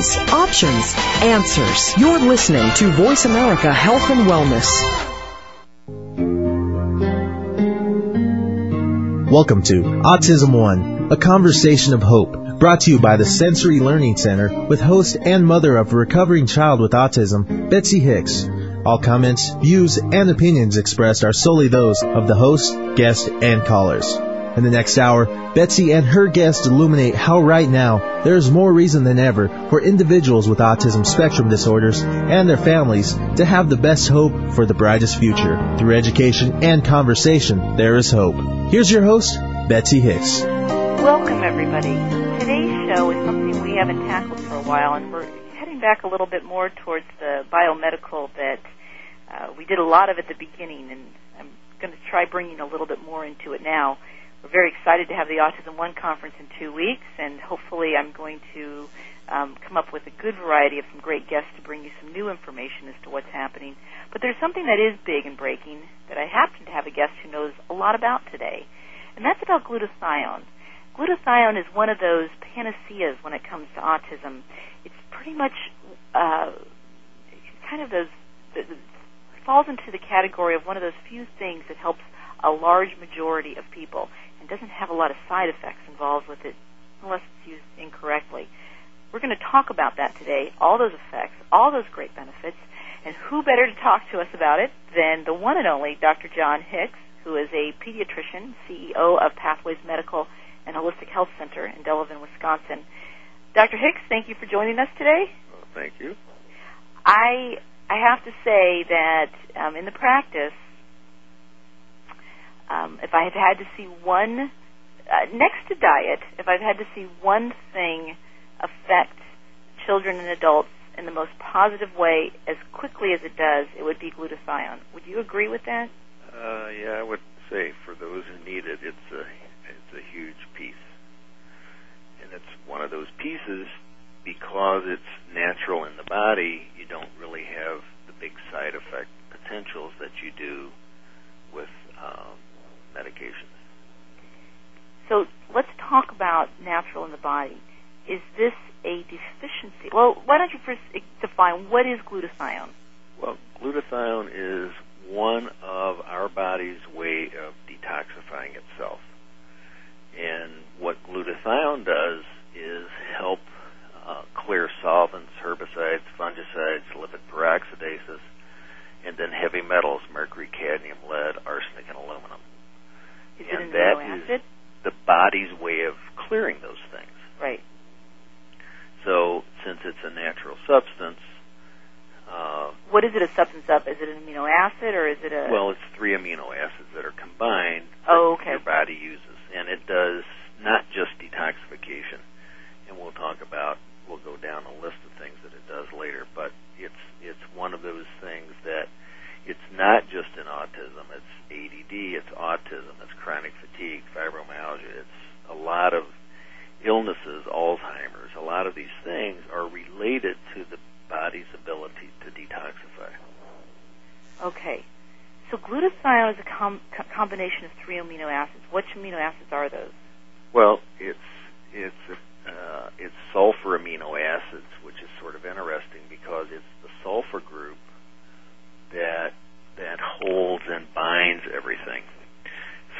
options, answers. You're listening to Voice America Health and Wellness. Welcome to Autism One, a conversation of hope, brought to you by the Sensory Learning Center with host and mother of a recovering child with autism, Betsy Hicks. All comments, views, and opinions expressed are solely those of the host, guest, and callers. In the next hour, Betsy and her guest illuminate how right now there is more reason than ever for individuals with autism spectrum disorders and their families to have the best hope for the brightest future. Through education and conversation, there is hope. Here's your host, Betsy Hicks. Welcome, everybody. Today's show is something we haven't tackled for a while, and we're heading back a little bit more towards the biomedical that uh, we did a lot of at the beginning, and I'm going to try bringing a little bit more into it now. We're very excited to have the Autism One conference in two weeks, and hopefully, I'm going to um, come up with a good variety of some great guests to bring you some new information as to what's happening. But there's something that is big and breaking that I happen to have a guest who knows a lot about today, and that's about glutathione. Glutathione is one of those panaceas when it comes to autism. It's pretty much uh, kind of those falls into the category of one of those few things that helps a large majority of people and doesn't have a lot of side effects involved with it unless it's used incorrectly. We're going to talk about that today, all those effects, all those great benefits, and who better to talk to us about it than the one and only Dr. John Hicks, who is a pediatrician, CEO of Pathways Medical and Holistic Health Center in Delavan, Wisconsin. Dr. Hicks, thank you for joining us today. Well, thank you. I I have to say that um, in the practice, um, if I have had to see one, uh, next to diet, if I've had to see one thing affect children and adults in the most positive way as quickly as it does, it would be glutathione. Would you agree with that? Uh, yeah, I would say for those who need it, it's a it's a huge piece, and it's one of those pieces because it's natural in the body. You don't really have the big side effect potentials that you do with um, medications. So let's talk about natural in the body. Is this a deficiency? Well, why don't you first define what is glutathione? Well, glutathione is one of our body's way of detoxifying itself. And what glutathione does is help uh, clear solvents, herbicides, fungicides, lipid peroxidases, and then heavy metals, mercury, cadmium, lead, arsenic, and aluminum. Is and that is the body's way of clearing those things. Right. So, since it's a natural substance, uh, What is it a substance of? Is it an amino acid or is it a? well, it's three amino acids that are combined that Oh, okay. your body uses, and it does not just detoxification. And we'll talk about, we'll go down a list of things that it does later, but it's it's one of those things that it's not just in autism. It's ADD, it's autism, it's chronic fatigue, fibromyalgia. It's a lot of illnesses, Alzheimer's. A lot of these things are related to the body's ability to detoxify. Okay. So glutathione is a com- co- combination of three amino acids. Which amino acids are those? Well, it's it's uh, it's sulfur amino acids, which is sort of interesting because it's the sulfur group that that holds and binds everything.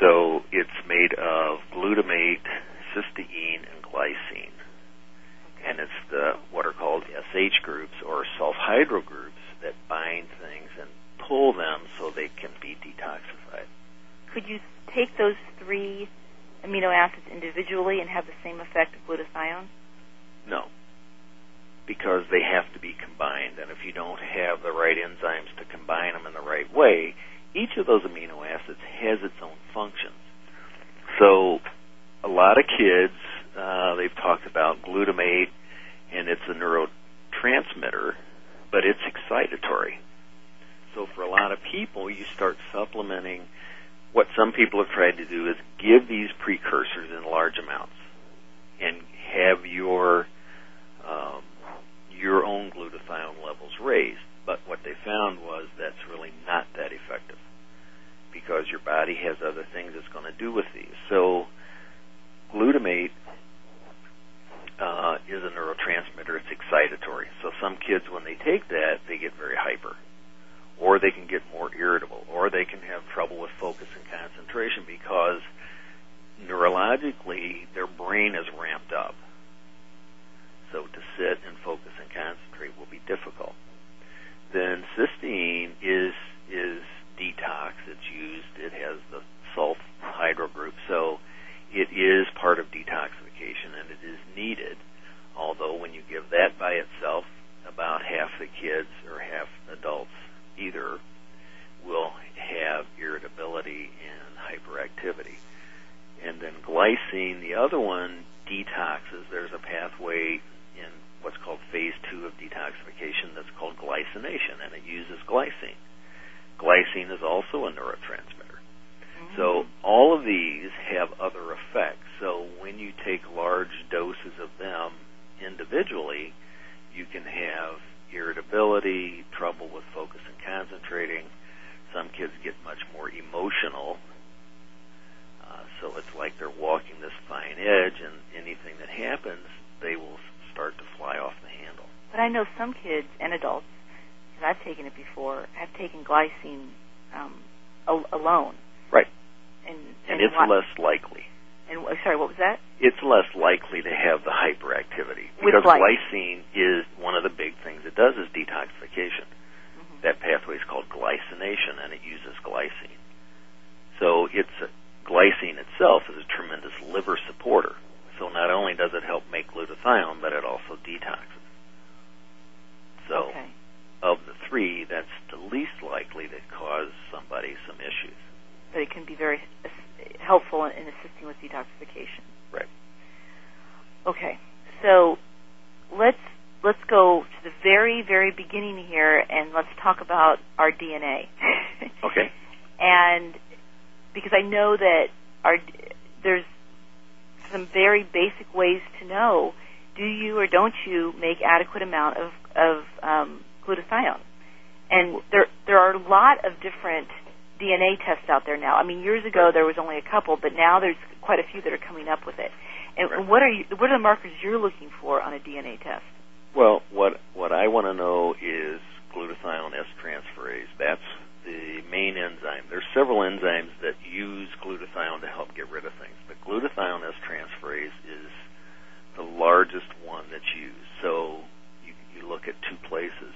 So it's made of glutamate, cysteine, and glycine, and it's the what are called SH groups or sulfhydryl groups that bind things and pull them so they can be detoxified. Could you take those three amino acids individually and have the same effect of glutathione? No. Because they have to be combined, and if you don't have the right enzymes to combine them in the right way, each of those amino acids has its own functions. So, a lot of kids, uh, they've talked about glutamate, and it's a neurotransmitter, but it's excitatory. So, for a lot of people, you start supplementing. What some people have tried to do is give these precursors in large amounts and have your um, your own glutathione levels raised. But what they found was that's really not that effective because your body has other things it's going to do with these. So glutamate uh, is a neurotransmitter. It's excitatory. So some kids, when they take that, they get very hyper, or they can get more irritable, or they can have trouble with focus and concentration because neurologically their brain is ramped up. So to sit and focus concentrate will be difficult. Then cysteine is is detox. It's used. It has the sulf hydro group, so it is part of detoxification and it is needed. Although when you give that by itself, about half the kids or half adults either will have irritability and hyperactivity. And then glycine, the other one, detoxes. There's a pathway in what's called phase two of detoxification that's called glycination, and it uses glycine. Glycine is also a neurotransmitter. Mm-hmm. So all of these have other effects. So when you take large doses of them individually, you can have irritability, trouble with focus and concentrating. Some kids get much more emotional. Uh, so it's like they're walking this fine edge, and anything that happens, they will start to fly off the handle. But I know some kids and adults, because I've taken it before, have taken glycine um, al- alone. Right. And, and, and it's less likely. And sorry, what was that? It's less likely to have the hyperactivity With because glycine. glycine is one of the big things it does is detoxification. Mm-hmm. That pathway is called glycination, and it uses glycine. So it's a, glycine itself is a tremendous liver supporter. So not only does it help make glutathione, but it also detoxes. So okay. of the three, that's the least likely to cause somebody some issues. But it can be very helpful in assisting with detoxification. Right. Okay. So let's let's go to the very very beginning here and let's talk about our DNA. okay. And because I know that our there's some very basic ways to know do you or don't you make adequate amount of of um, glutathione. And there there are a lot of different DNA tests out there now. I mean, years ago there was only a couple, but now there's quite a few that are coming up with it. And right. what are you? What are the markers you're looking for on a DNA test? Well, what what I want to know is glutathione S transferase. That's the main enzyme. There's several enzymes that use glutathione to help get rid of things, but glutathione S transferase is the largest one that's used. So you you look at two places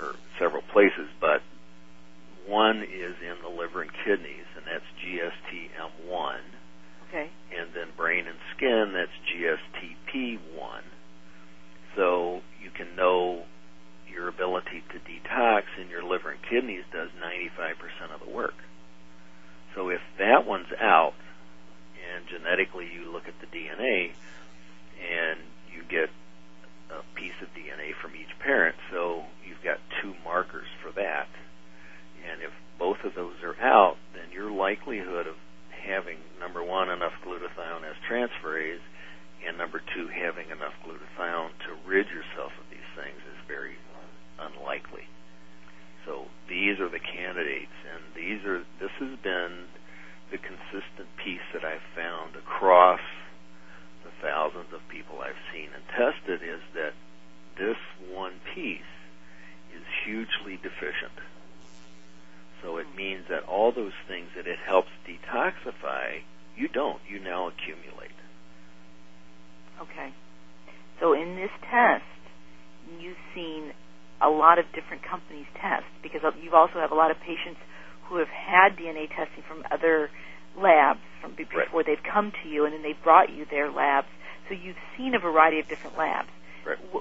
or several places, but one is in the liver and kidneys, and that's GSTM1. Okay. And then brain and skin, that's GSTP1. So you can know your ability to detox in your liver and kidneys does 95% of the work. So if that one's out, and genetically you look at the DNA, and you get a piece of DNA from each parent, so you've got two markers for that and if both of those are out, then your likelihood of having number one enough glutathione S transferase, and number two having enough glutathione to rid yourself of these things is very unlikely. So these are the candidates, and these are this has been the consistent piece that I've found across the thousands of people I've seen and tested is that this one piece is hugely deficient. So it means that all those things that it helps detoxify, you don't. You now accumulate. Okay. So in this test, you've seen a lot of different companies test because you also have a lot of patients who have had DNA testing from other labs from before right. they've come to you, and then they've brought you their labs. So you've seen a variety of different labs. Right. Uh,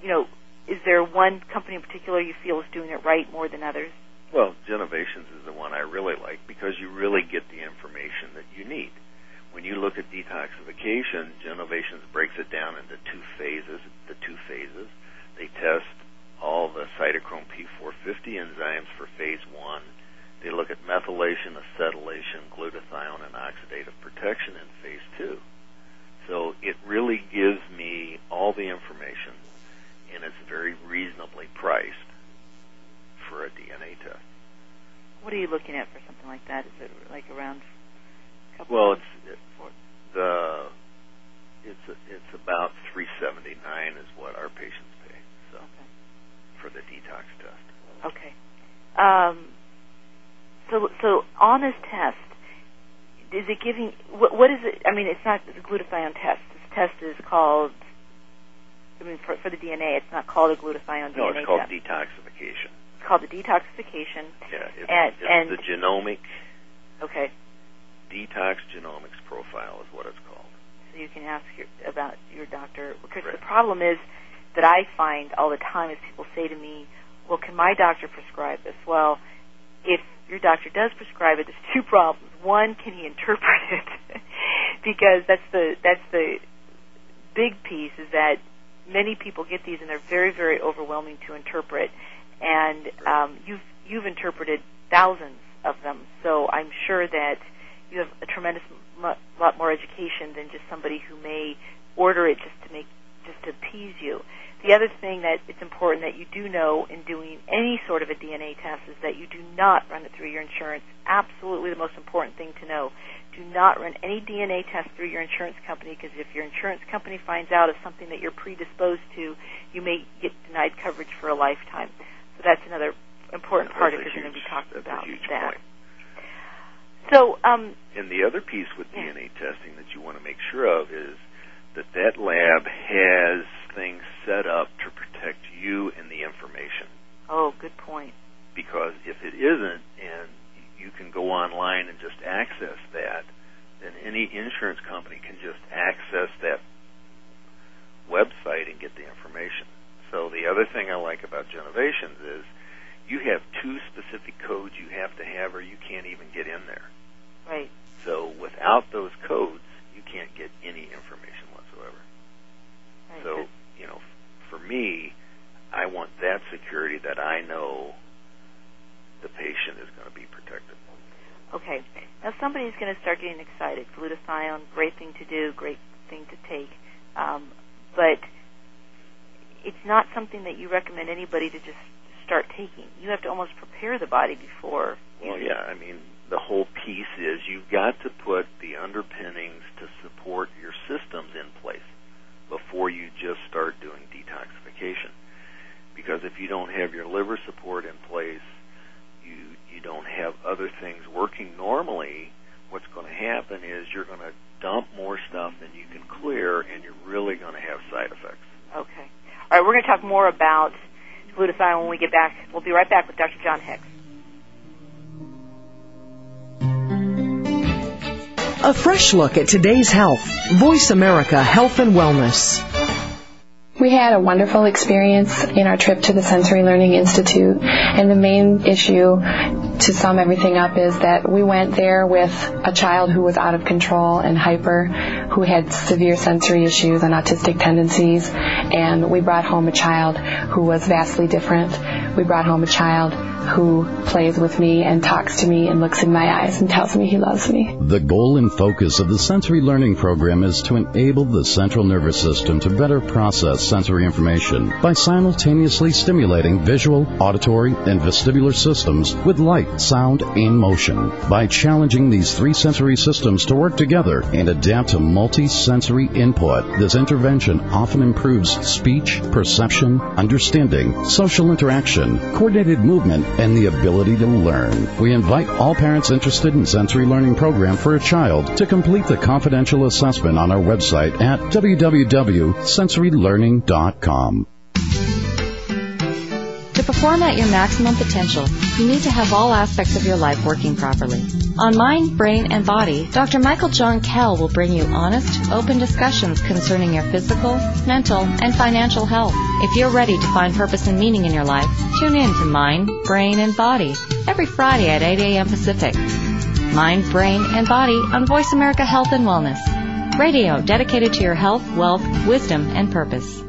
you know, is there one company in particular you feel is doing it right more than others? Well, Genovations is the one I really like because you really get the information that you need. When you look at detoxification, Genovations breaks it down into two phases. The two phases, they test all the cytochrome P450 enzymes for phase one. They look at methylation, acetylation, glutathione, and oxidative protection in phase two. So it really gives me all the information, and it's very reasonably priced for a DNA test. What are you looking at for something like that? Is it like around? well, it's it, the it's it's about three seventy nine is what our patients pay. test. Okay. Um, so, so on this test, is it giving? What, what is it? I mean, it's not the glutathione test. This test is called. I mean, for, for the DNA, it's not called a glutathione No, DNA it's called test. detoxification. it's called the detoxification. Yeah, it's, And- it's and- the genomic Okay, detox genomics profile is what it's called. so you can ask your, about your doctor because Right. the problem is that I find all the time is people say to me, "Well, can my doctor prescribe this?" Well, if your doctor does prescribe it, there's two problems. One, can he interpret it? because that's the that's the big piece is that many people get these and they're very very overwhelming to interpret, and um, you've you've interpreted thousands of them, so I'm sure that you have a tremendous mu- lot more education than just somebody who may order it just to make just to appease you. The other thing that it's important that you do know in doing any sort of a DNA test is that you do not run it through your insurance. Absolutely the most important thing to know. Do not run any DNA test through your insurance company because if your insurance company finds out it's something that you're predisposed to, you may get denied coverage for a lifetime. So that's another important part if That's a you're going to be talking about that. point. So, um, And the other piece with Yeah. DNA testing that you want to make sure of is that that lab has things set up to protect you and the information. oh, good point. Because if it isn't, and you can go online and just access that, then any insurance company can just access that website and get the information. So the other thing I like about Genovations is you have two specific codes you have to have or you can't even get in there. Right. So without those codes, you can't get any information whatsoever. right. So, for me, I want that security that I know the patient is going to be protected. Okay. Now somebody's going to start getting excited. Glutathione, great thing to do, great thing to take. Um, but it's not something that you recommend anybody to just start taking. You have to almost prepare the body before. Well, yeah, I mean, the whole piece is you've got to put the underpinnings to support your systems in place before you just start doing detoxification. Because if you don't have your liver support in place, you you don't have other things working normally, what's going to happen is you're going to dump more stuff than you can clear and you're really going to have side effects. Okay. All right, we're going to talk more about glutathione when we get back. We'll be right back with Dr. John Hicks. A fresh look at today's health. Voice America Health and Wellness. We had a wonderful experience in our trip to the Sensory Learning Institute, and the main issue to sum everything up is that we went there with a child who was out of control and hyper, who had severe sensory issues and autistic tendencies, and we brought home a child who was vastly different. We brought home a child who plays with me and talks to me and looks in my eyes and tells me he loves me. The goal and focus of the sensory learning program is to enable the central nervous system to better process sensory information by simultaneously stimulating visual, auditory, and vestibular systems with light, sound, and motion. By challenging these three sensory systems to work together and adapt to multi-sensory input, this intervention often improves speech, perception, understanding, social interaction, coordinated movement, and the ability to learn. We invite all parents interested in sensory learning program for a child to complete the confidential assessment on our website at www.sensorylearning.com. To perform at your maximum potential, you need to have all aspects of your life working properly. On Mind, Brain, and Body, Dr. Michael John Kell will bring you honest, open discussions concerning your physical, mental, and financial health. If you're ready to find purpose and meaning in your life, tune in to Mind, Brain, and Body every Friday at 8 a.m. Pacific. Mind, Brain, and Body on Voice America Health and Wellness. Radio dedicated to your health, wealth, wisdom, and purpose.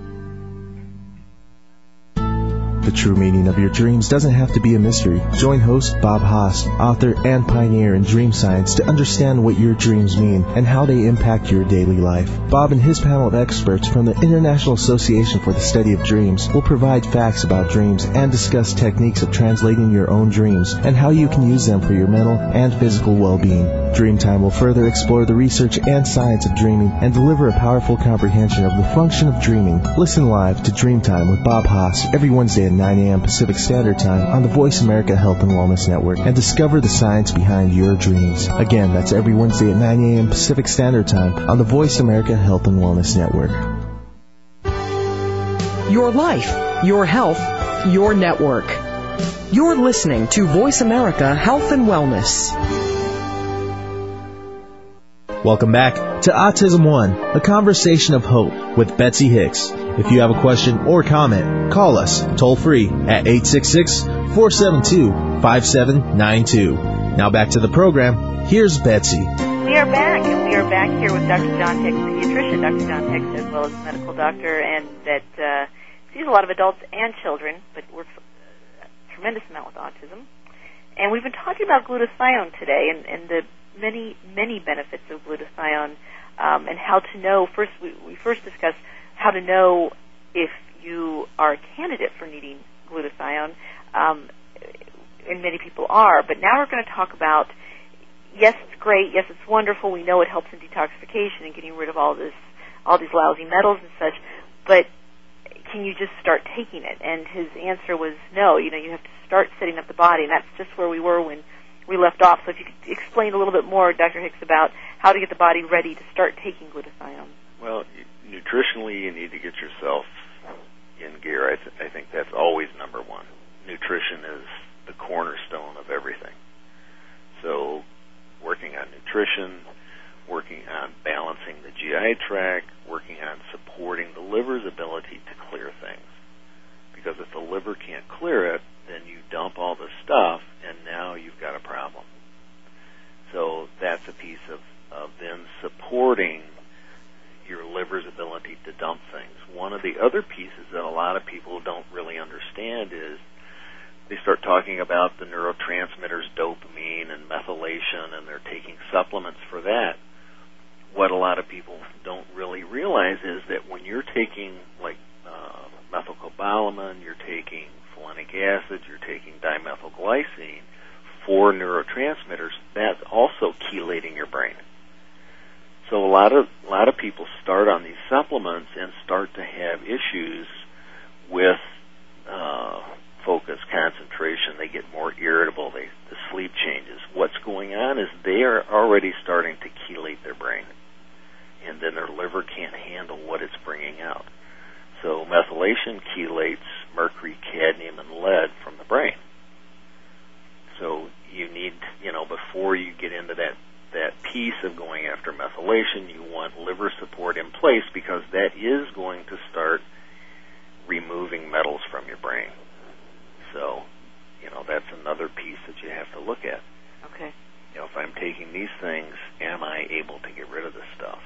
The true meaning of your dreams doesn't have to be a mystery. Join host Bob Hoss, author and pioneer in dream science, to understand what your dreams mean and how they impact your daily life. Bob and his panel of experts from the International Association for the Study of Dreams will provide facts about dreams and discuss techniques of translating your own dreams and how you can use them for your mental and physical well-being. Dreamtime will further explore the research and science of dreaming and deliver a powerful comprehension of the function of dreaming. Listen live to Dreamtime with Bob Hoss every Wednesday at 9 a.m. Pacific Standard Time on the Voice America Health and Wellness Network and discover the science behind your dreams. Again, that's every Wednesday at 9 a.m. Pacific Standard Time on the Voice America Health and Wellness Network. Your life, your health, your network. You're listening to Voice America Health and Wellness. Welcome back to Autism One, a conversation of hope with Betsy Hicks. If you have a question or comment, call us toll free at 866-472-5792. Now back to the program. Here's Betsy. We are back, and we are back here with Dr. John Hicks, pediatrician, Dr. John Hicks, as well as medical doctor, and that uh, sees a lot of adults and children, but works a tremendous amount with autism. And we've been talking about glutathione today, and, and the many, many benefits of glutathione, um, and how to know. First, we, we first discussed how to know if you are a candidate for needing glutathione, um, and many people are. But now we're going to talk about. Yes, it's great. Yes, it's wonderful. We know it helps in detoxification and getting rid of all this, all these lousy metals and such. But can you just start taking it? And his answer was no. You know, you have to start setting up the body, and that's just where we were when we left off. So if you could explain a little bit more, Dr. Hicks, about how to get the body ready to start taking glutathione. Well, nutritionally, you need to get yourself in gear. I, th- I think that's always number one. Nutrition is the cornerstone of everything. So, working on nutrition, working on balancing the GI tract, working on supporting the liver's ability to clear things. Because if the liver can't clear it, then you dump all the stuff, and now you've got a problem. So that's a piece of, of then supporting your liver's ability to dump things. One of the other pieces that a lot of people don't really understand is they start talking about the neurotransmitters dopamine and methylation and they're taking supplements for that. What a lot of people don't really realize is that when you're taking like uh, methylcobalamin, you're taking folinic acid, you're taking dimethylglycine for neurotransmitters, that's also chelating your brain. So a lot of a lot of people start on these supplements and start to have issues with uh, focus, concentration. They get more irritable. They, the sleep changes. What's going on is they are already starting to chelate their brain, and then their liver can't handle what it's bringing out. So methylation chelates mercury, cadmium, and lead from the brain. So you need, you know, before you get into that that piece of going after methylation, you want liver support in place because that is going to start removing metals from your brain. So, you know, that's another piece that you have to look at. Okay. You know, if I'm taking these things, am I able to get rid of this stuff?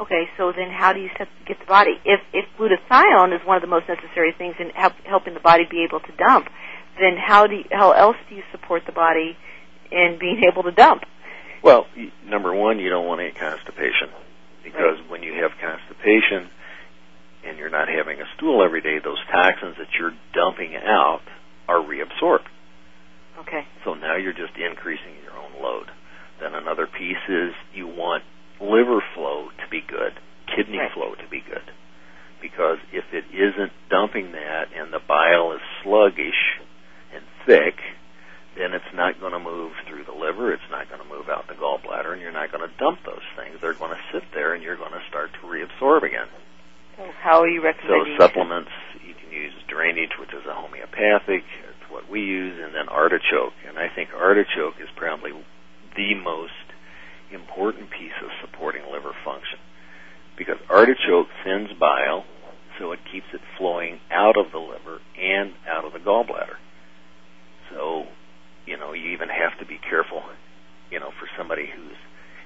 Okay, so then how do you set, get the body? If, if glutathione is one of the most necessary things in help, helping the body be able to dump, then how do you, how else do you support the body in being able to dump? Well, number one, you don't want any constipation because right. when you have constipation and you're not having a stool every day, those toxins that you're dumping out are reabsorbed. Okay. So now you're just increasing your own load. Then another piece is you want liver flow to be good, kidney right. flow to be good. Because if it isn't dumping that and the bile is sluggish and thick, then it's not going to move through the liver, it's not going to move out the gallbladder, and you're not going to dump those things. They're going to sit there and you're going to start to reabsorb again. So how are you recommending? So supplements, you can use drainage, which is a homeopathic. It's what we use, and then artichoke. And I think artichoke is probably the most important piece of supporting liver function because artichoke thins bile, so it keeps it flowing out of the liver and out of the gallbladder. So, you know, you even have to be careful, you know, for somebody who's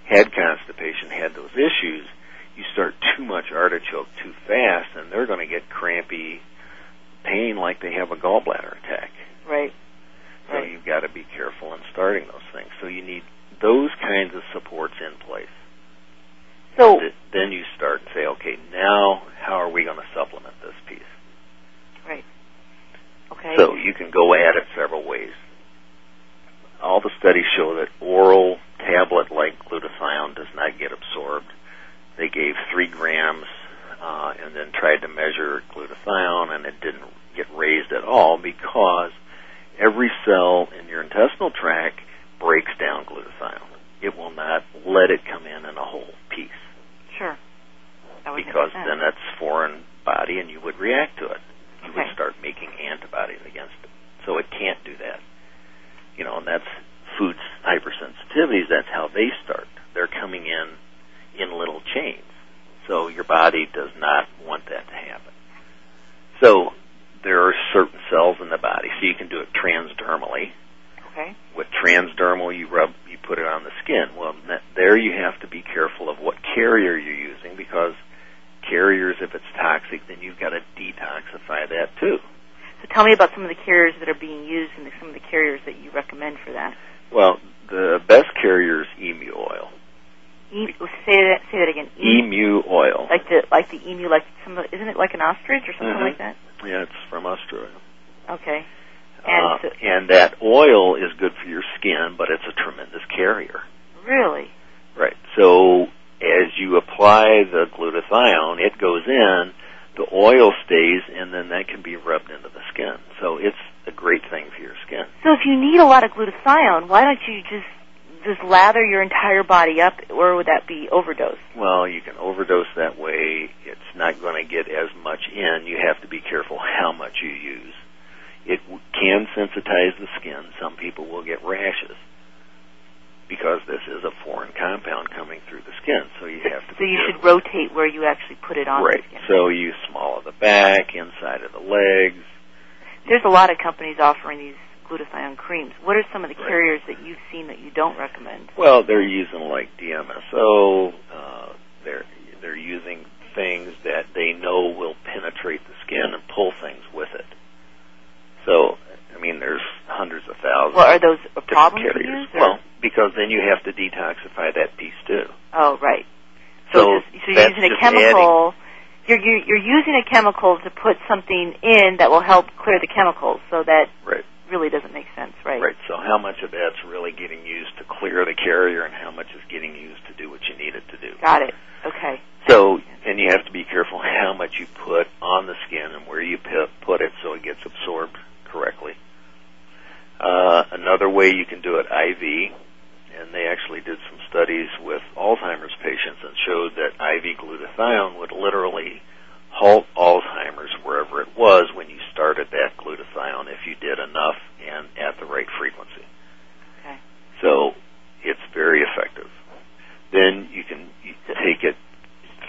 had constipation, had those issues, you start too much artichoke too fast and they're going to get crampy pain like they have a gallbladder attack. Right. So right. you've got to be careful in starting those things. So you need those kinds of supports in place. So then you start and say, okay, now how are we going to supplement this piece? Right. Okay. So you can go at it several ways. All the studies show that oral tablet like glutathione does not get absorbed. They gave three grams uh, and then tried to measure glutathione, and it didn't get raised at all because every cell in your intestinal tract breaks down glutathione. It will not let it come in in a whole piece Sure. That would make because then that's foreign body and you would react to it. You Okay. would start making antibodies against it. So it can't do that. You know, and that's food hypersensitivities, that's how they start. They're coming in in little chains. So your body does not want that to happen. So there are certain cells in the body. So you can do it transdermally. Okay. With transdermal, you rub, you put it on the skin. Well, there you have to be careful of what carrier you're using because carriers, if it's toxic, then you've got to detoxify that too. So tell me about some of the carriers that are being used and some of the carriers that you recommend for that. Well, the best carrier is emu oil. E- say that. Say that again. E- Emu oil. like the like the emu, like some. of- Isn't it like an ostrich or something Mhm. like that? Yeah, it's from Australia. Okay. And Uh, so- and that oil is good for your skin, but it's a tremendous carrier. Really. Right. So as you apply the glutathione, it goes in, the oil stays, and then that can be rubbed into the skin. So it's a great thing for your skin. So if you need a lot of glutathione, why don't you just just lather your entire body up, or would that be overdose? Well, you can overdose that way. It's not going to get as much in. You have to be careful how much you use. It can sensitize the skin. Some people will get rashes because this is a foreign compound coming through the skin. So you have to. So you should rotate where you actually put it on Right. So you small of the back, inside of the legs. There's a lot of companies offering these glutathione creams. What are some of the Right. carriers that you've seen that you don't recommend? Well, they're using like DMSO. Uh, they're they're using things that they know will penetrate the skin and pull things with it. So, I mean, there's hundreds of thousands. Well, are those a problem carriers. Well, because then you have to detoxify that piece too. oh, right. So, So, just, so you're using a chemical. You're, you're you're using a chemical to put something in that will help clear the chemicals. So that Right. really doesn't make sense, right? Right. So how much of that's really getting used to clear the carrier, and how much is getting used to do what you need it to do? Got it. Okay. So, and you have to be careful how much you put on the skin and where you put it so it gets absorbed correctly. Uh, another way you can do it IV, and they actually did some studies with Alzheimer's patients and showed that IV glutathione would literally halt Alzheimer's wherever it was when you started that glutathione if you did enough and at the right frequency. Okay. So it's very effective. Then you can you take it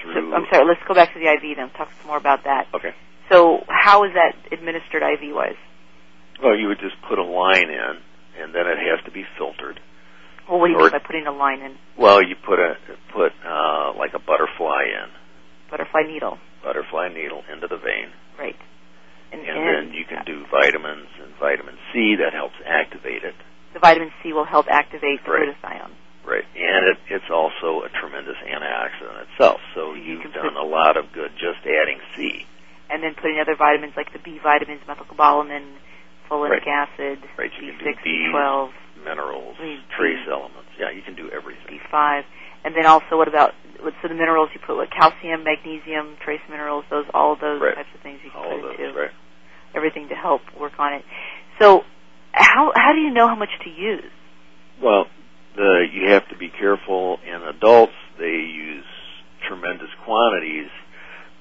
So, through. I'm sorry. Let's go back to the IV then. Talk some more about that. Okay. So how is that administered IV wise? Well, you would just put a line in, and then it has to be filtered. Well, what do you mean by putting a line in? Well, you put a put uh, like a butterfly in, Butterfly needle. butterfly needle into the vein, Right. And, and then you can do vitamins and vitamin C that helps activate it. the vitamin C will help activate the Right. glutathione. Right, and it, it's also a tremendous antioxidant itself. So You you've done a lot of good just adding C. And then putting other vitamins like the B vitamins, methylcobalamin, folinic Right. acid, Right, you can do B6, Bs. B12, Minerals, Please, trace elements. Yeah, you can do everything. B5. And then also what about, what- so the minerals you put, what, calcium, magnesium, trace minerals, those, all of those Right. types of things you can All put of those, into right? everything to help work on it. So how, how do you know how much to use? Well, the you have to be careful. In adults, they use tremendous quantities,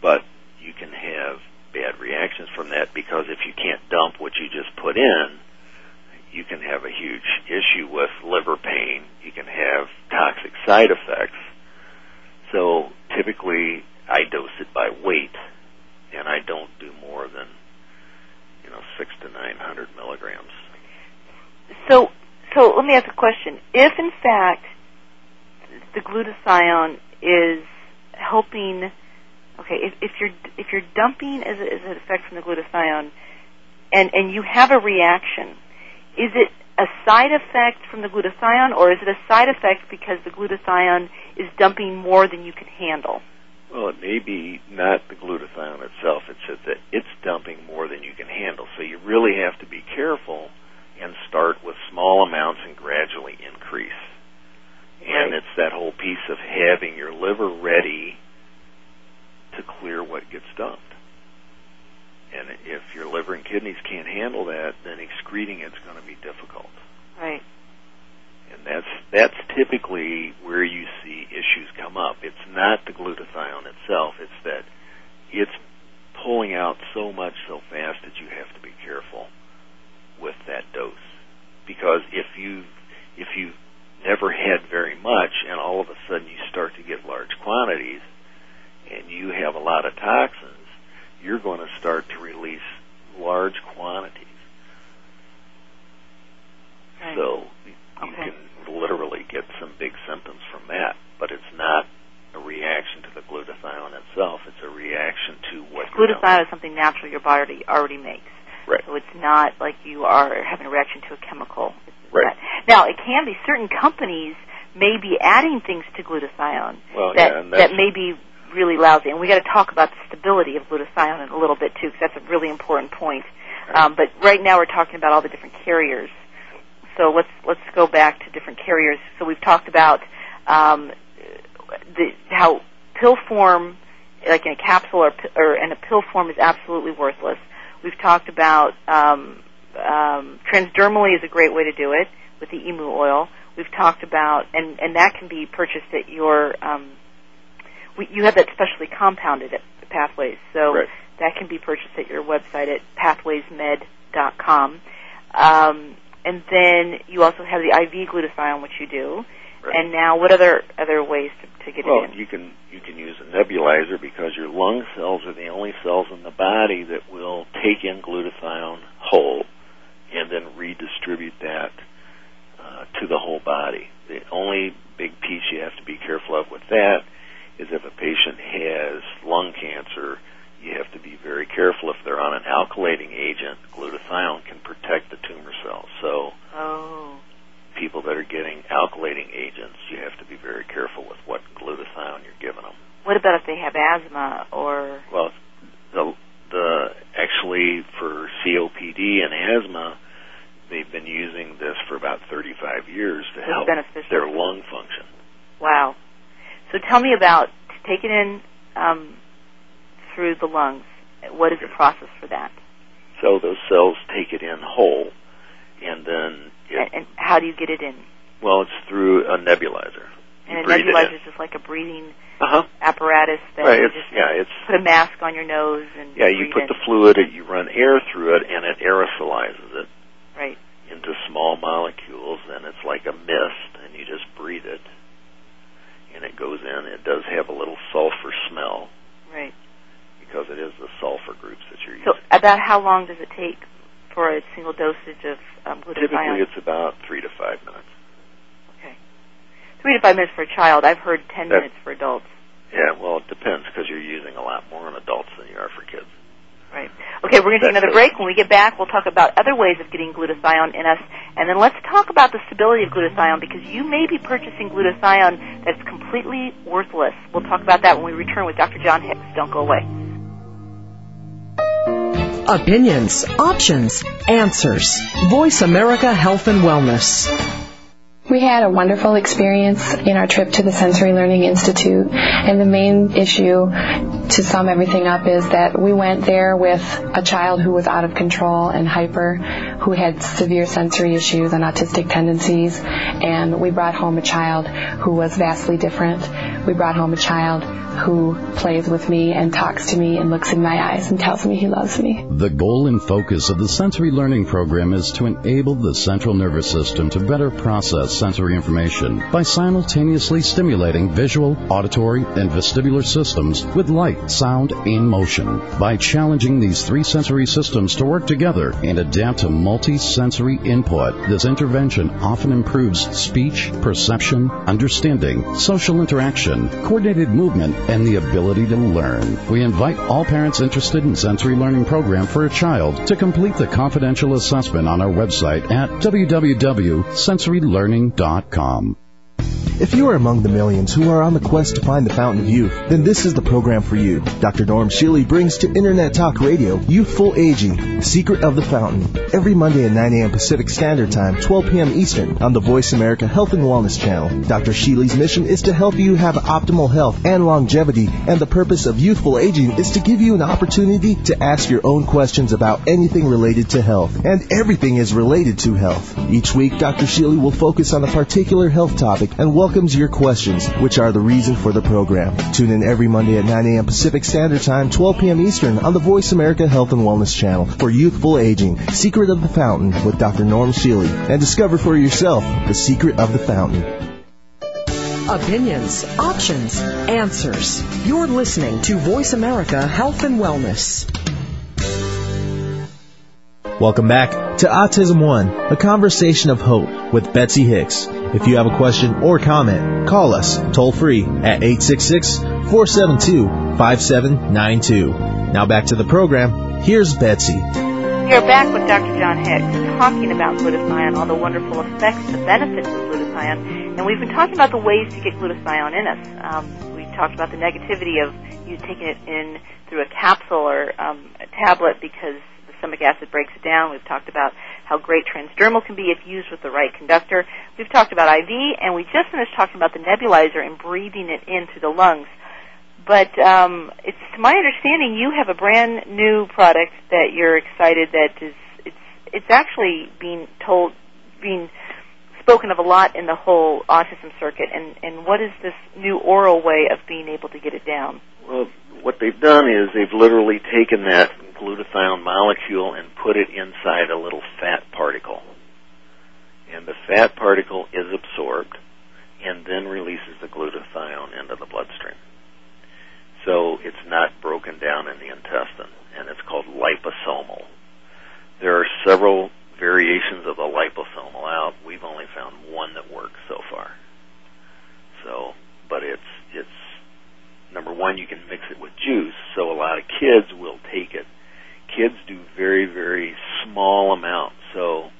but you can have bad reactions from that because if you can't dump what you just put in, you can have a huge issue with liver pain. You can have toxic side effects. So typically, I dose it by weight, and I don't do more than you know six to nine hundred milligrams. So, so let me ask a question. If in fact the glutathione is helping, okay, if, if you're if you're dumping as, as an effect from the glutathione, and and you have a reaction, is it a side effect from the glutathione, or is it a side effect because the glutathione is dumping more than you can handle? Well, it may be not the glutathione itself. It's just that it's dumping more than you can handle. So you really have to be careful and start with small amounts and gradually increase. And it's that whole piece of having your liver ready to clear what gets dumped. And if your liver and kidneys can't handle that, then excreting it's going to be difficult. Right. And that's that's typically where you see issues come up. It's not the glutathione itself; it's that it's pulling out so much so fast that you have to be careful with that dose. Because if you if you never had very much and all of a sudden you start to get large quantities and you have a lot of toxins, you're going to start to release large quantities. Right. So you Okay. can literally get some big symptoms from that, but it's not a reaction to the glutathione itself. It's a reaction to what. Glutathione is something natural your body already makes. Right. So it's not like you are having a reaction to a chemical. Right. Now, it can be certain companies may be adding things to glutathione Well, that yeah, that may be really lousy. And we got to talk about the stability of glutathione in a little bit too, because that's a really important point. Um, but right now we're talking about all the different carriers. So let's let's go back to different carriers. So we've talked about um, the, how pill form, like in a capsule or, or in a pill form, is absolutely worthless. We've talked about um, um, transdermally is a great way to do it with the emu oil. We've talked about, and, and that can be purchased at your, um, we, you have that specially compounded at Pathways, so Right. that can be purchased at your website at pathwaysmed.com. Um, and then you also have the IV glutathione, which you do. Right. And now, what other other ways to, to get Well, it in? you can you can use a nebulizer because your lung cells are the only cells in the body that will take in glutathione whole and then redistribute that uh, to the whole body. The only big piece you have to be careful of with that is if a patient has lung cancer, you have to be very careful if they're on an alkylating agent. Glutathione can protect the tumor cells. So Oh, people that are getting alkylating agents, you have to be very careful with what glutathione you're giving them. what about if they have asthma or? Well, the the actually for COPD and asthma, they've been using this for about 35 years to It's help beneficial. their lung function. Wow. So tell me about taking it in um, through the lungs. What is the process for that? So those cells take it in whole, and then it, And, and how do you get it in? well, it's through a nebulizer. You And a nebulizer is just like a breathing Uh huh. apparatus that Right. you It's just yeah. It's put a mask on your nose and yeah. You put in. the fluid, you run air through it, and it aerosolizes it. right. into small molecules and it's like a mist and you just breathe it and it goes in it does have a little sulfur smell Right. because it is the sulfur groups that you're using. So about how long does it take for a single dosage of um, typically it's about three to five minutes okay. Three to five minutes for a child. I've heard ten minutes for adults. yeah well it depends because you're using a lot more in adults than you are for kids Right. Okay, we're going to take another break. When we get back, we'll talk about other ways of getting glutathione in us. And then let's talk about the stability of glutathione because you may be purchasing glutathione that's completely worthless. We'll talk about that when we return with Dr. John Hicks. Don't go away. Opinions, options, answers. Voice America Health and Wellness. We had a wonderful experience in our trip to the Sensory Learning Institute, and the main issue to sum everything up is that we went there with a child who was out of control and hyper, who had severe sensory issues and autistic tendencies, and we brought home a child who was vastly different. We brought home a child who plays with me and talks to me and looks in my eyes and tells me he loves me. The goal and focus of the sensory learning program is to enable the central nervous system to better process sensory information by simultaneously stimulating visual, auditory, and vestibular systems with light, sound, and motion. By challenging these three sensory systems to work together and adapt to multi-sensory input, this intervention often improves speech, perception, understanding, social interaction, coordinated movement, and the ability to learn. We invite all parents interested in sensory learning program for a child to complete the confidential assessment on our website at www.sensorylearning.com. Amazon.com. If you are among the millions who are on the quest to find the fountain of youth, then this is the program for you. Dr. Norm Shealy brings to Internet Talk Radio Youthful Aging, Secret of the Fountain, every Monday at 9 a.m. Pacific Standard Time, 12 p.m. Eastern, on the Voice America Health and Wellness Channel. Dr. Shealy's mission is to help you have optimal health and longevity, and the purpose of Youthful Aging is to give you an opportunity to ask your own questions about anything related to health. And everything is related to health. Each week, Dr. Shealy will focus on a particular health topic and welcomes your questions, which are the reason for the program. Tune in every Monday at 9 a.m. Pacific Standard Time, 12 p.m. Eastern on the Voice America Health and Wellness Channel for Youthful Aging, Secret of the Fountain with Dr. Norm Shealy, and discover for yourself the secret of the fountain. Opinions, options, answers. You're listening to Voice America Health and Wellness. Welcome back to Autism One, a conversation of hope with Betsy Hicks. If you have a question or comment, call us toll free at 866-472-5792. Now back to the program. Here's Betsy. We are back with Dr. John Hicks talking about glutathione, all the wonderful effects, the benefits of glutathione, and we've been talking about the ways to get glutathione in us. Um, we talked about the negativity of you taking it in through a capsule or um, a tablet because stomach acid breaks it down. We've talked about how great transdermal can be if used with the right conductor. We've talked about IV, and we just finished talking about the nebulizer and breathing it in through the lungs. But um, it's to my understanding you have a brand new product that you're excited that is it's it's actually being told being spoken of a lot in the whole autism circuit and and what is this new oral way of being able to get it down? Well, what they've done is they've literally taken that glutathione molecule and put it inside a little fat particle. And the fat particle is absorbed and then releases the glutathione into the bloodstream. So it's not broken down in the intestine, and it's called liposomal. There are several variations of the liposomal out. We've only found one that works so far. So, but it's it's number one, you can mix it with juice, so a lot of kids will take it. Kids do very very small amounts, so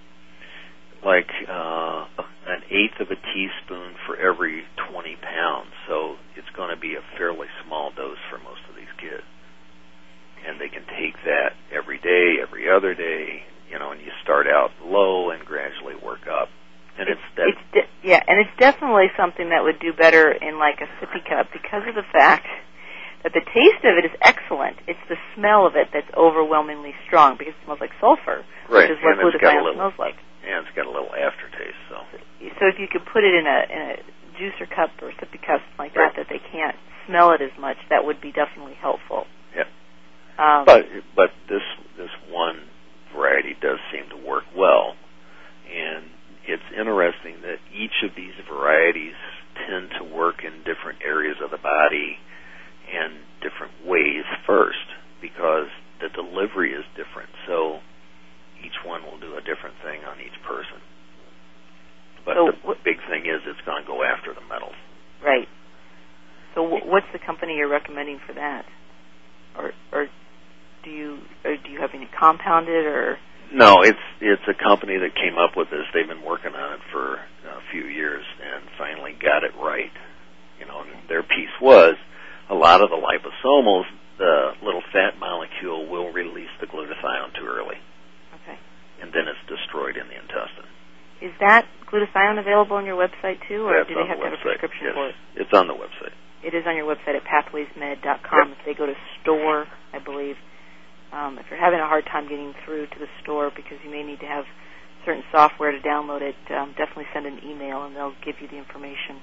like uh, an eighth of a teaspoon for every 20 pounds. So it's going to be a fairly small dose for most of these kids. And they can take that every day, every other day, you know, and you start out low and gradually work up. And it's, it's, it's de- yeah, and it's definitely something that would do better in like a sippy cup because of the fact that the taste of it is excellent. It's the smell of it that's overwhelmingly strong because it smells like sulfur, right. which is what glutathione smells like and it's got a little aftertaste. So, so if you could put it in a in a juicer cup or sippy cup like right. that, that they can't smell it as much, that would be definitely helpful. Yeah. Um, but but this this one variety does seem to work well, and it's interesting that each of these varieties tend to work in different areas of the body and different ways first because the delivery is different. So each one will do a different thing on each person. But so the wh- big thing is it's going to go after the metals. Right. So w- what's the company you're recommending for that? Or or do you or do you have any compounded or no, it's it's a company that came up with this. They've been working on it for a few years and finally got it right. You know, and their piece was a lot of the liposomals, the little fat molecule will release the glutathione too early and then it's destroyed in the intestine. Is that glutathione available on your website too, or That's do they have the to have a prescription yes. for it? It's on the website. It is on your website at pathwaysmed.com. Yep. If they go to store, I believe, um, if you're having a hard time getting through to the store because you may need to have certain software to download it, um, definitely send an email and they'll give you the information.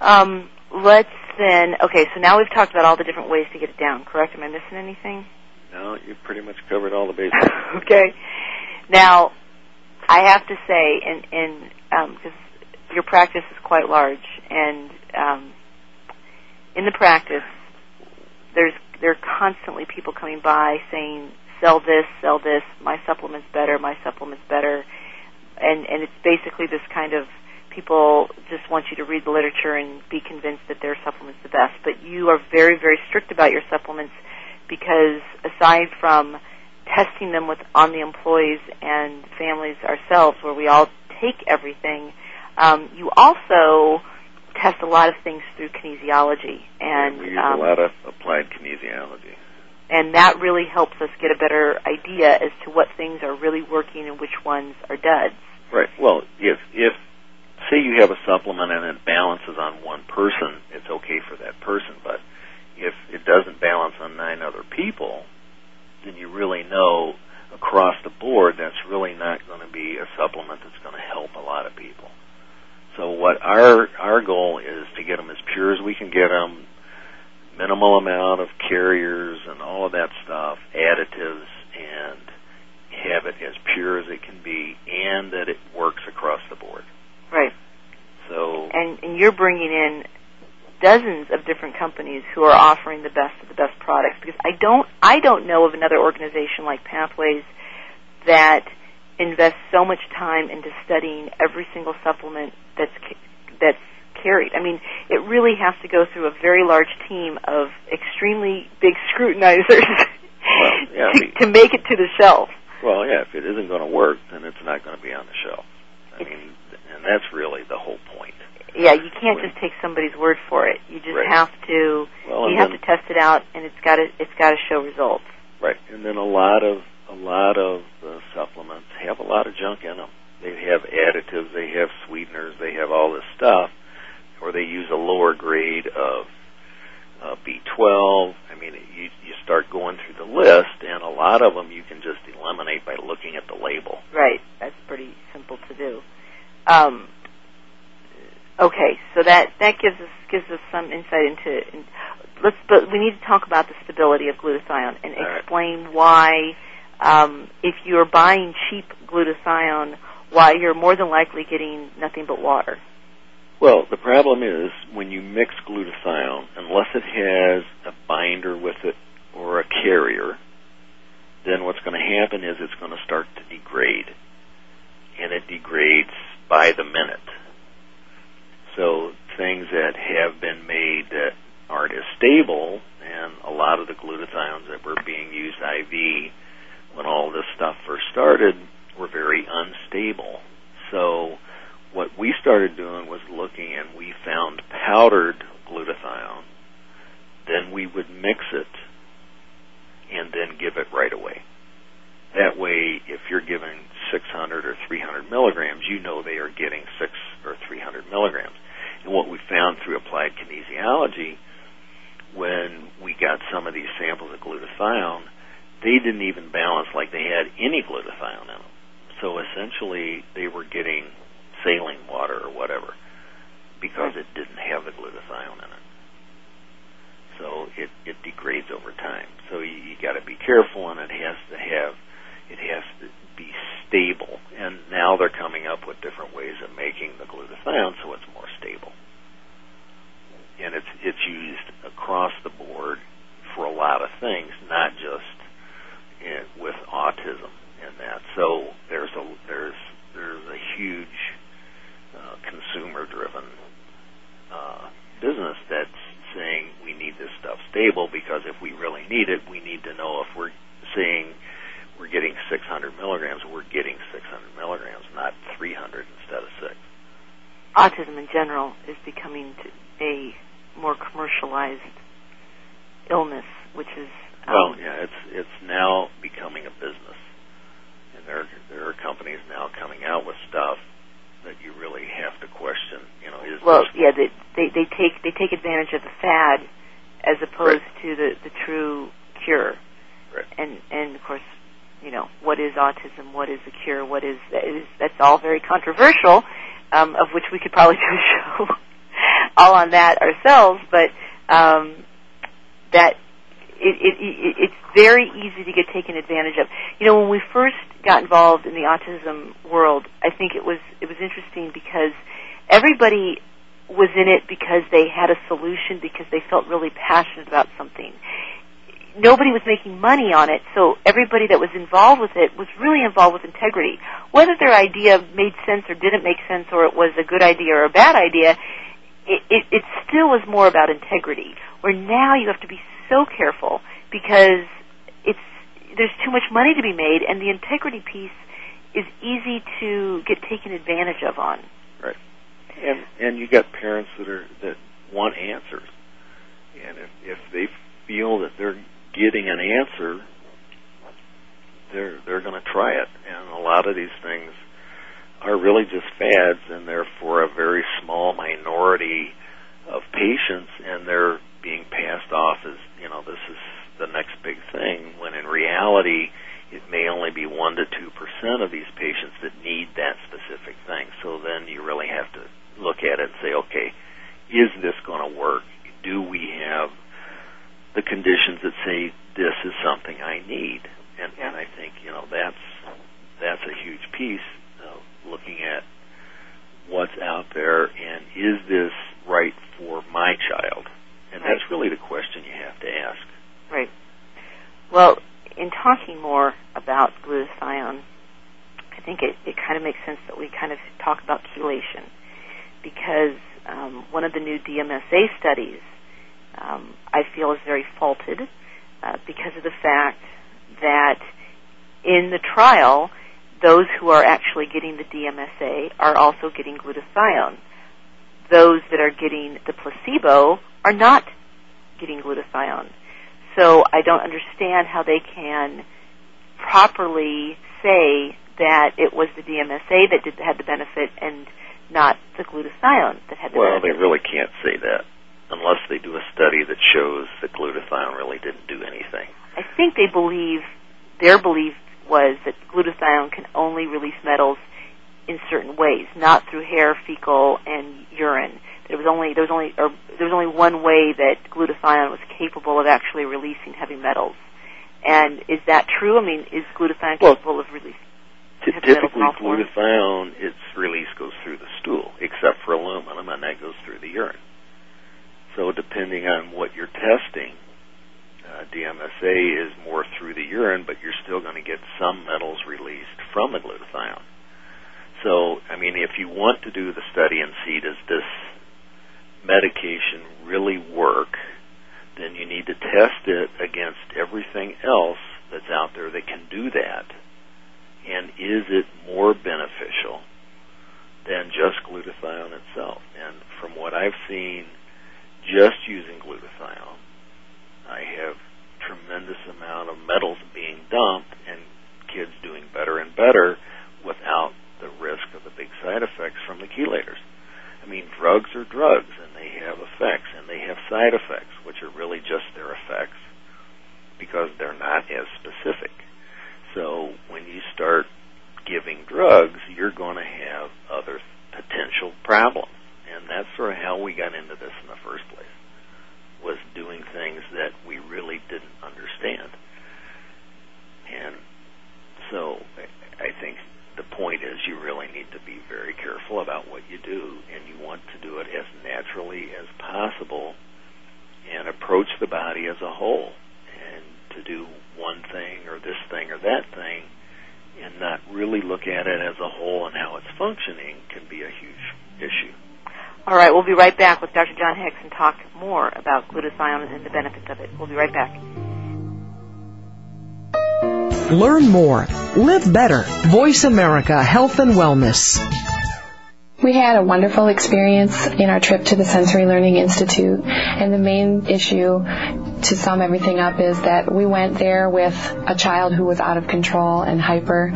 Um, let's then. Okay, so now we've talked about all the different ways to get it down. Correct? Am I missing anything? No, you've pretty much covered all the bases. okay. Now, I have to say, and and because um, your practice is quite large, and um, in the practice, there's there are constantly people coming by saying, "Sell this, sell this. My supplement's better. My supplement's better," and and it's basically this kind of people just want you to read the literature and be convinced that their supplement's the best. But you are very very strict about your supplements because aside from testing them with on the employees and families ourselves, where we all take everything, Um, you also test a lot of things through kinesiology, and we use um, a lot of applied kinesiology. and that really helps us get a better idea as to what things are really working and which ones are duds. Right. Well, if if say you have a supplement and it balances on one person, it's okay for that person. But if it doesn't balance on nine other people, then you really know across the board that's really not going to be a supplement that's going to help a lot of people. So what our our goal is to get them as pure as we can get them, minimal amount of carriers and all of that stuff, additives, and have it as pure as it can be, and that it works across the board. Right. So And and you're bringing in dozens of different companies who are offering the best of the best products because I don't I don't know of another organization like Pathways that invests so much time into studying every single supplement that's that's carried. I mean, it really has to go through a very large team of extremely big scrutinizers yeah, to, we- to make it to the shelf. Well, yeah, if it isn't going to work, then it's not going to be on the shelf. I mean, and that's really the whole point. Yeah, you can't just take somebody's word for it. You just Right. have to Well, you have then- to test it out and it's got to it's got to show results. Right, and then a lot of a lot of the supplements have a lot of junk in them. They have additives, they have sweeteners, they have all this stuff, or they use a lower grade of uh, B12. I mean, you you start going through the list, and a lot of them you can just eliminate by looking at the label. Right. That's pretty simple to do. Um, okay, so that that gives us gives us some insight into. In, let's, but we need to talk about the stability of glutathione and All right. explain why, um, if you're buying cheap glutathione, why you're more than likely getting nothing but water. Well, the problem is when you mix glutathione, unless it has a binder with it or a carrier, then what's going to happen is it's going to start to degrade. And it degrades by the minute. So things that have been made that aren't as stable, and a lot of the glutathiones that were being used IV when all this stuff first started were very unstable. So what we started doing was looking and we found powdered glutathione. Then we would mix it and then give it right away. That way, if you're giving 600 or 300 milligrams, you know they are getting 6 or 300 milligrams. And what we found through applied kinesiology, when we got some of these samples of glutathione, they didn't even balance like they had any glutathione in them. So essentially, they were getting saline water or whatever because it didn't have the glutathione in it. So it, it degrades over time. So you, you got to be careful, and it has to have it has to be stable. And now they're coming up with different ways of making the glutathione so it's more stable. And it's it's used across the board for a lot of things, not just in, with autism and that. So there's a there's there's a huge uh, consumer-driven uh, business that's saying we need this stuff stable because if we really need it, we need to know if we're saying we're getting 600 milligrams, we're getting 600 milligrams, not 300 instead of six. Autism in general is becoming a more commercialized illness, which is um, Well, yeah, it's it's now becoming a business, and there there are companies now coming out with stuff that you really have to question. You know, is well, yeah, they, they they take they take advantage of the fad as opposed to the the true cure. Right. And and of course, you know, what is autism? What is the cure? What is is that's all very controversial, um, of which we could probably do a show all on that ourselves. But um, that it, it, it it's very easy to get taken advantage of. You know, when we first got involved in the autism world, I think it was it was interesting because everybody was in it because they had a solution because they felt really passionate about something. Nobody was making money on it, so everybody that was involved with it was really involved with integrity. Whether their idea made sense or didn't make sense, or it was a good idea or a bad idea, it, it, it still was more about integrity. Where now you have to be so careful because it's there's too much money to be made, and the integrity piece is easy to get taken advantage of on. Right. And and you got parents that are that want answers, and if if they feel that they're getting an answer, they're they're going to try it. And a lot of these things are really just fads, and they're for a very small minority of patients, and they're being passed off as you know this is the next big thing. When in reality, it may only be one to two percent of these patients that need that specific thing. So then you really have to look at it and say, okay, is this going to work? Do we have the conditions that say this is something I need? And, and I think you know that's that's a huge piece of looking at what's out there and is this right for my child? And Right. that's really the question you have to ask. Right. Well, in talking more about glutathione, I think it, it kind of makes sense that we kind of talk about chelation because um, one of the new DMSA studies um, I feel is very faulted uh, because of the fact that in the trial, those who are actually getting the DMSA are also getting glutathione. Those that are getting the placebo are not getting glutathione. So I don't understand how they can properly say that it was the DMSA that did, had the benefit and not the glutathione that had the benefit. Well, they really can't say that unless they do a study that shows that glutathione really didn't do anything. I think they believe their belief was that glutathione can only release metals in certain ways, not through hair, fecal, and urine. There was only there was only or there was only one way that glutathione was capable of actually releasing heavy metals. And is that true? I mean, is glutathione Well, capable of releasing? Ty- Have metals Typically, in all forms? glutathione, its release goes through the stool, except for aluminum, and that goes through the urine. So, depending on what you're testing, uh, DMSA is more through the urine, but you're still going to get some metals released from the glutathione. So, I mean, if you want to do the study and see does this medication really work, then you need to test it against everything else that's out there that can do that and is it more beneficial than just glutathione itself? And from what I've seen, just using glutathione, I have tremendous amount of metals being dumped and kids doing better and better without the risk of the big side effects from the chelators. I mean, drugs are drugs and they have effects and they have side effects, which are really just their effects because they're not as specific. So when you start giving drugs, you're going to have other potential problems. And that's sort of how we got into this in the first place, was doing things that we really didn't understand. And so I- I think the point is you really need to be very careful about what you do, and you want to do it as naturally as possible and approach the body as a whole. And to do one thing or this thing or that thing and not really look at it as a whole and how it's functioning can be a huge issue. All right, we'll be right back with Dr. John Hicks and talk more about glutathione and the benefits of it. We'll be right back. Learn more. Live better. Voice America Health and Wellness. We had a wonderful experience in our trip to the Sensory Learning Institute, and the main issue to sum everything up is that we went there with a child who was out of control and hyper,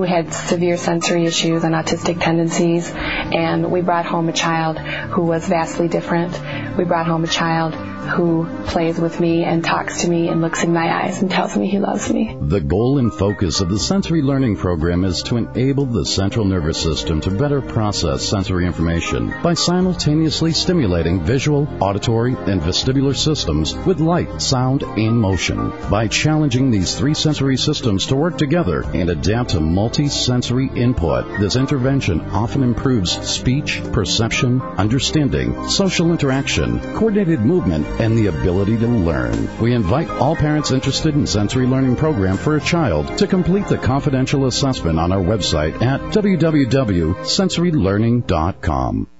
who had severe sensory issues and autistic tendencies, and we brought home a child who was vastly different. We brought home a child who plays with me and talks to me and looks in my eyes and tells me he loves me. The goal and focus of the sensory learning program is to enable the central nervous system to better process sensory information by simultaneously stimulating visual, auditory, and vestibular systems with light, sound, and motion. By challenging these three sensory systems to work together and adapt to multi-sensory input, this intervention often improves speech, perception, understanding, social interaction, coordinated movement, and the ability to learn. We invite all parents interested in sensory learning program for a child to complete the confidential assessment on our website at www.sensorylearning.com.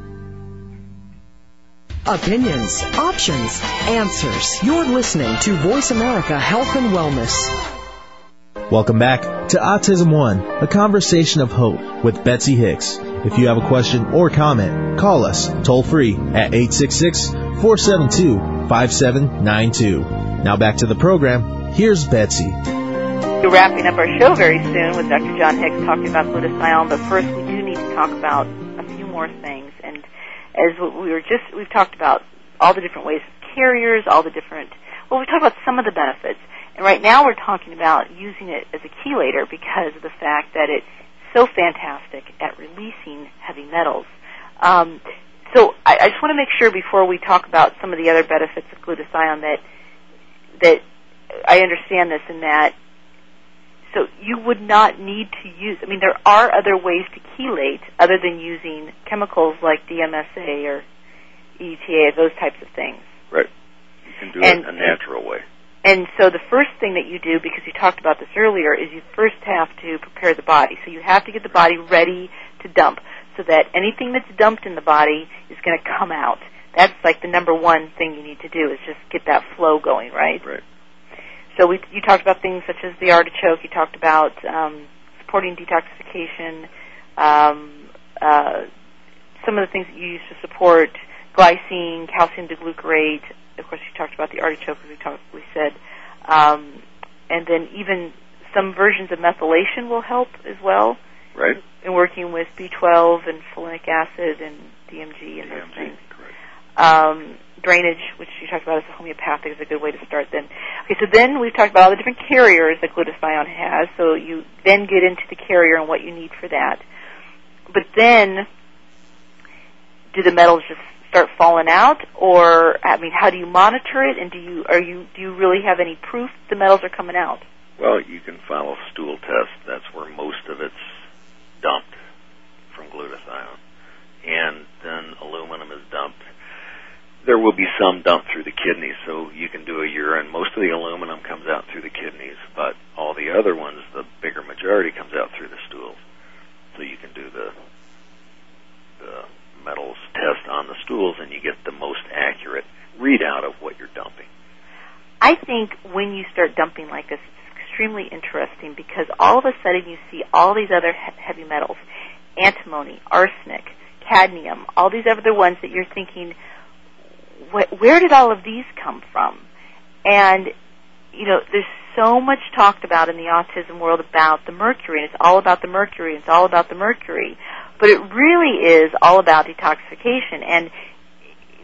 Opinions, options, answers. You're listening to Voice America Health and Wellness. Welcome back to Autism One, a conversation of hope with Betsy Hicks. If you have a question or comment, call us toll free at 866-472-5792. Now back to the program. Here's Betsy. We're wrapping up our show very soon with Dr. John Hicks talking about glutathione, but first we do need to talk about a few more things. As we were just, we've talked about all the different ways of carriers, all the different, well, we talked about some of the benefits. And right now we're talking about using it as a chelator because of the fact that it's so fantastic at releasing heavy metals. Um, so I, I just want to make sure before we talk about some of the other benefits of glutathione that that I understand this and that so you would not need to use I mean there are other ways to chelate other than using chemicals like DMSA or EDTA, those types of things. Right. You can do And- it a natural way. And so the first thing that you do, because you talked about this earlier, is you first have to prepare the body. So you have to get the body ready to dump so that anything that's dumped in the body is going to come out. That's like the number one thing you need to do is just get that flow going, right? Right. So we, you talked about things such as the artichoke. You talked about um, supporting detoxification. Um, uh, some of the things that you use to support glycine, calcium D-glucarate. Of course, you talked about the artichoke, as we talked, we said, um, and then even some versions of methylation will help as well Right. in working with B12 and folinic acid and DMG and those things Correct. um, drainage, which you talked about as a homeopathic, is a good way to start then. Okay, so then we've talked about all the different carriers that glutathione has, so you then get into the carrier and what you need for that. But then, do the metals just start falling out, or I mean, how do you monitor it, and do you are you do you really have any proof the metals are coming out? Well, you can follow stool test. That's where most of it's dumped from glutathione. And then aluminum is dumped. There will be some dumped through the kidneys, so you can do a urine. Most of the aluminum comes out through the kidneys, but all the other ones, the bigger majority, comes out through the stools. So you can do the the metals test on the stools, and you get the most accurate readout of what you're dumping. I think when you start dumping like this, it's extremely interesting because all of a sudden you see all these other he- heavy metals, antimony, arsenic, cadmium, all these other ones that you're thinking, wh- where did all of these come from? And you know, there's so much talked about in the autism world about the mercury, and it's all about the mercury, and it's all about the mercury. But it really is all about detoxification. And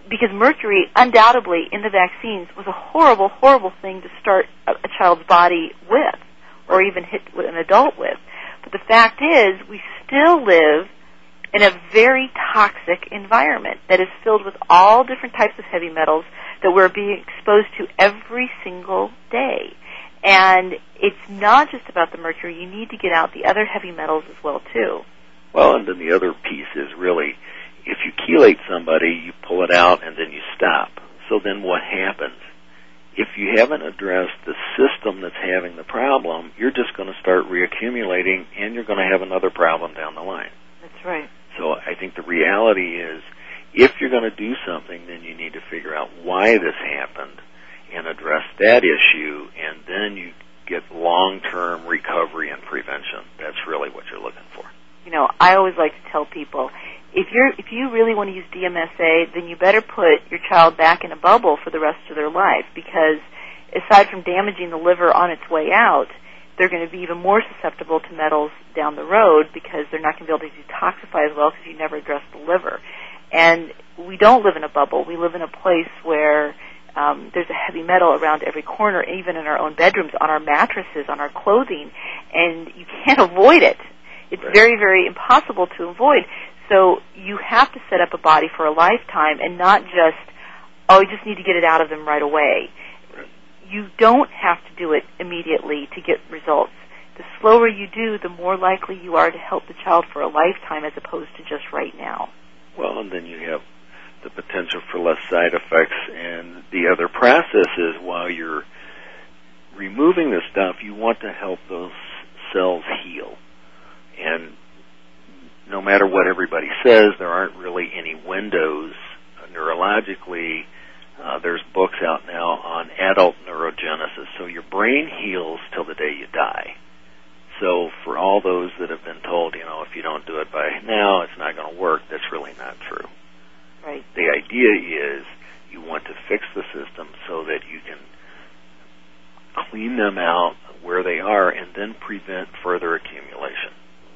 because mercury, undoubtedly, in the vaccines was a horrible, horrible thing to start a, a child's body with, or even hit with an adult with. But the fact is, we still live in a very toxic environment that is filled with all different types of heavy metals that we're being exposed to every single day. And it's not just about the mercury. You need to get out the other heavy metals as well too. Well, and then the other piece is really, if you chelate somebody, you pull it out and then you stop. So then what happens? If you haven't addressed the system that's having the problem, you're just going to start reaccumulating and you're going to have another problem down the line. That's right. So I think the reality is, if you're going to do something, then you need to figure out why this happened and address that issue, and then you get long-term recovery and prevention. That's really what you're looking for. you know, I always like to tell people if you're if you really want to use DMSA, then you better put your child back in a bubble for the rest of their life because aside from damaging the liver on its way out, they're going to be even more susceptible to metals down the road because they're not going to be able to detoxify as well because you never address the liver. And we don't live in a bubble. We live in a place where um, there's a heavy metal around every corner, even in our own bedrooms, on our mattresses, on our clothing, and you can't avoid it. It's Right. very, very impossible to avoid. So you have to set up a body for a lifetime and not just oh, you just need to get it out of them right away. You don't have to do it immediately to get results. The slower you do, the more likely you are to help the child for a lifetime as opposed to just right now. Well, and then you have the potential for less side effects. And the other process is while you're removing the stuff, you want to help those cells heal. And no matter what everybody says, there aren't really any windows neurologically. Uh, there's books out now on adult neurogenesis. Brain heals till the day you die. So for all those that have been told, you know, if you don't do it by now, it's not going to work, that's really not true. Right. The idea is you want to fix the system so that you can clean them out where they are and then prevent further accumulation.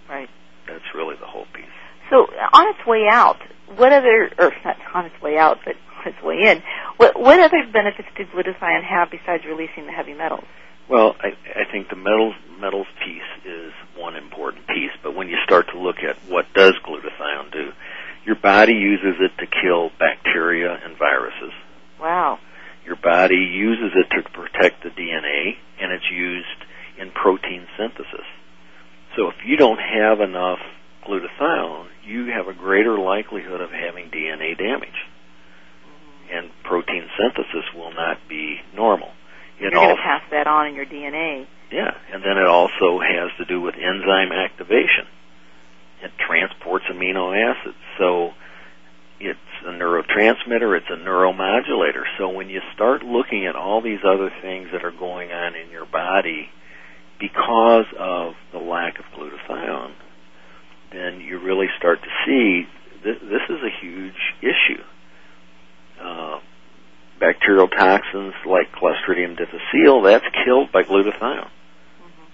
Right. That's really the whole piece. So on its way out, what other, or not on its way out, but on its way in, what, what other benefits did glutathione have besides releasing the heavy metals? Well, I, I think the metals metals piece is one important piece, but when you start to look at what does glutathione do, your body uses it to kill bacteria and viruses. Wow. Your body uses it to protect the DNA, and it's used in protein synthesis. So if you don't have enough glutathione, you have a greater likelihood of having DNA damage. And protein synthesis will not be normal. It You're going to pass that on in your DNA. Yeah, and then it also has to do with enzyme activation. It transports amino acids. So it's a neurotransmitter, it's a neuromodulator. So when you start looking at all these other things that are going on in your body because of the lack of glutathione, then you really start to see th- this is a huge issue. Uh, bacterial toxins like Clostridium difficile, that's killed by glutathione. Mm-hmm.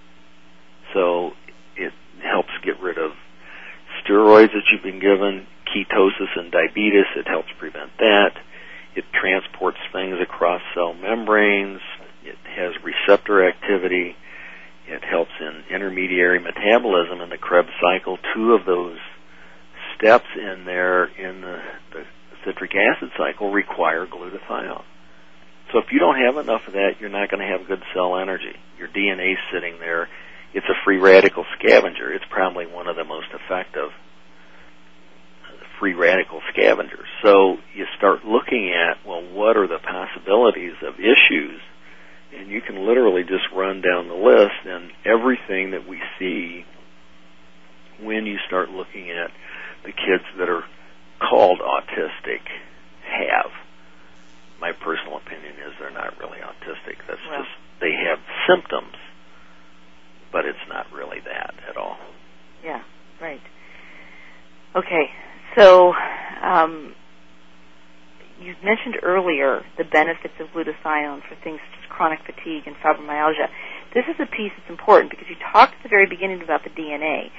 So it helps get rid of steroids that you've been given, ketosis and diabetes, it helps prevent that. It transports things across cell membranes. It has receptor activity. It helps in intermediary metabolism in the Krebs cycle. Two of those steps in there in the, the citric acid cycle require glutathione. So if you don't have enough of that, you're not going to have good cell energy. Your DNA is sitting there. It's a free radical scavenger. It's probably one of the most effective free radical scavengers. So you start looking at, well, what are the possibilities of issues? And you can literally just run down the list and everything that we see when you start looking at the kids that are called autistic have. My personal opinion is they're not really autistic. That's well. just, they have symptoms, but it's not really that at all. Yeah, right. Okay, so, um, you mentioned earlier the benefits of glutathione for things such as chronic fatigue and fibromyalgia. This is a piece that's important because you talked at the very beginning about the DNA.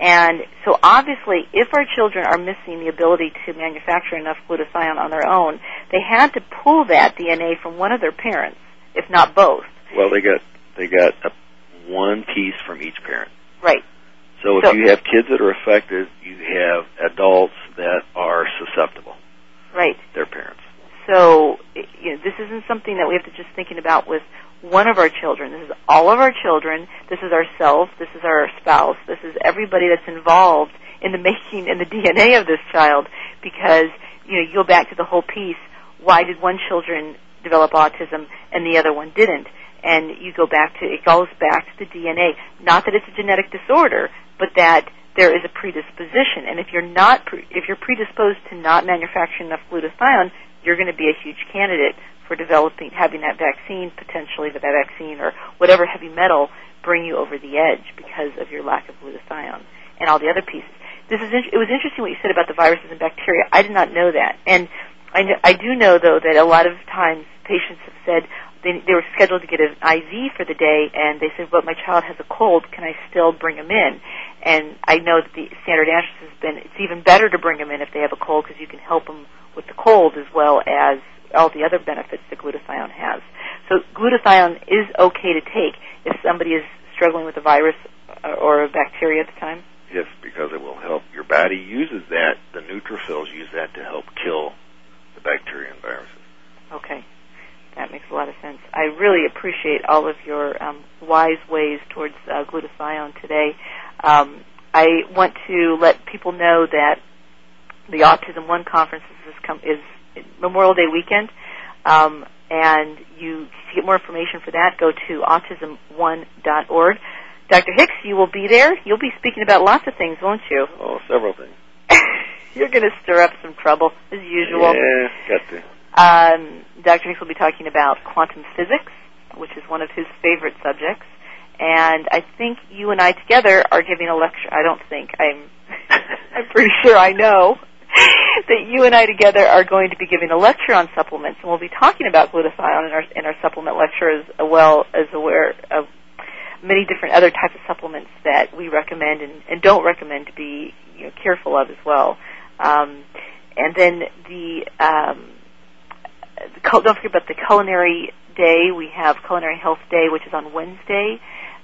And so obviously, if our children are missing the ability to manufacture enough glutathione on their own, they had to pull that DNA from one of their parents, if not both. Well, they got they got a, one piece from each parent. Right. So if so, you have kids that are affected, you have adults that are susceptible. Right. Their parents. So you know, this isn't something that we have to just thinking about with one of our children. This is all of our children. This is ourselves. This is our spouse. This is everybody that's involved in the making in the DNA of this child. Because you know, you go back to the whole piece. Why did one children develop autism and the other one didn't? And you go back to it goes back to the DNA. Not that it's a genetic disorder, but that there is a predisposition. And if you're not, if you're predisposed to not manufacturing enough glutathione, you're going to be a huge candidate for developing, having that vaccine, potentially that vaccine or whatever heavy metal bring you over the edge because of your lack of glutathione and all the other pieces. This is, it was interesting what you said about the viruses and bacteria. I did not know that. And I, know, I do know though that a lot of times patients have said, they, they were scheduled to get an IV for the day, and they said, "But my child has a cold. Can I still bring him in?" And I know that the standard answer has been, "It's even better to bring them in if they have a cold because you can help them with the cold as well as all the other benefits that glutathione has." So glutathione is okay to take if somebody is struggling with a virus uh, or a bacteria at the time. Yes, because it will help. Your body uses that. The neutrophils use that to help kill the bacteria and viruses. Really appreciate all of your um, wise ways towards uh, glutathione today. Um, I want to let people know that the Autism One conference is, com- is Memorial Day weekend, um, and you to get more information for that, go to autismone.org. Dr. Hicks, you will be there. You'll be speaking about lots of things, won't you? Oh, several things. You're going to stir up some trouble as usual. Yeah, got to. Um, Dr. Hicks will be talking about quantum physics, which is one of his favorite subjects. And I think you and I together are giving a lecture. I don't think. I'm I'm pretty sure I know that you and I together are going to be giving a lecture on supplements, and we'll be talking about glutathione in our in our supplement lecture as well as aware of many different other types of supplements that we recommend and, and don't recommend to be you know, careful of as well. Um, and then the, um, don't forget about the culinary day. We have culinary health day, which is on Wednesday.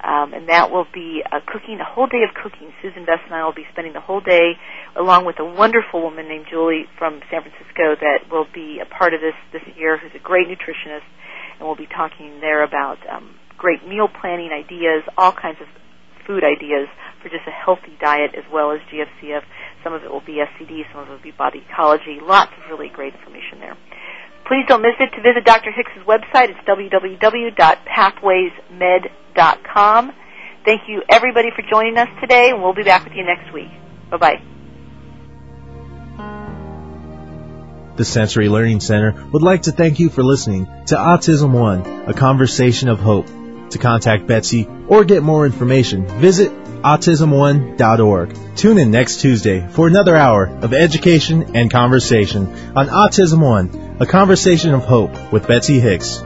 Um, and that will be a cooking, a whole day of cooking. Susan Best and I will be spending the whole day along with a wonderful woman named Julie from San Francisco that will be a part of this this year, who's a great nutritionist, and we'll be talking there about um, great meal planning ideas, all kinds of food ideas for just a healthy diet as well as GFCF. Some of it will be SCD, some of it will be body ecology. Lots of really great information there. Please don't miss it to visit Dr. Hicks's website. It's www.pathwaysmed.com. Thank you everybody for joining us today and we'll be back with you next week. Bye bye. The Sensory Learning Center would like to thank you for listening to Autism One, a conversation of hope. To contact Betsy or get more information, visit autismone.org. Tune in next Tuesday for another hour of education and conversation on Autism One, a conversation of hope with Betsy Hicks.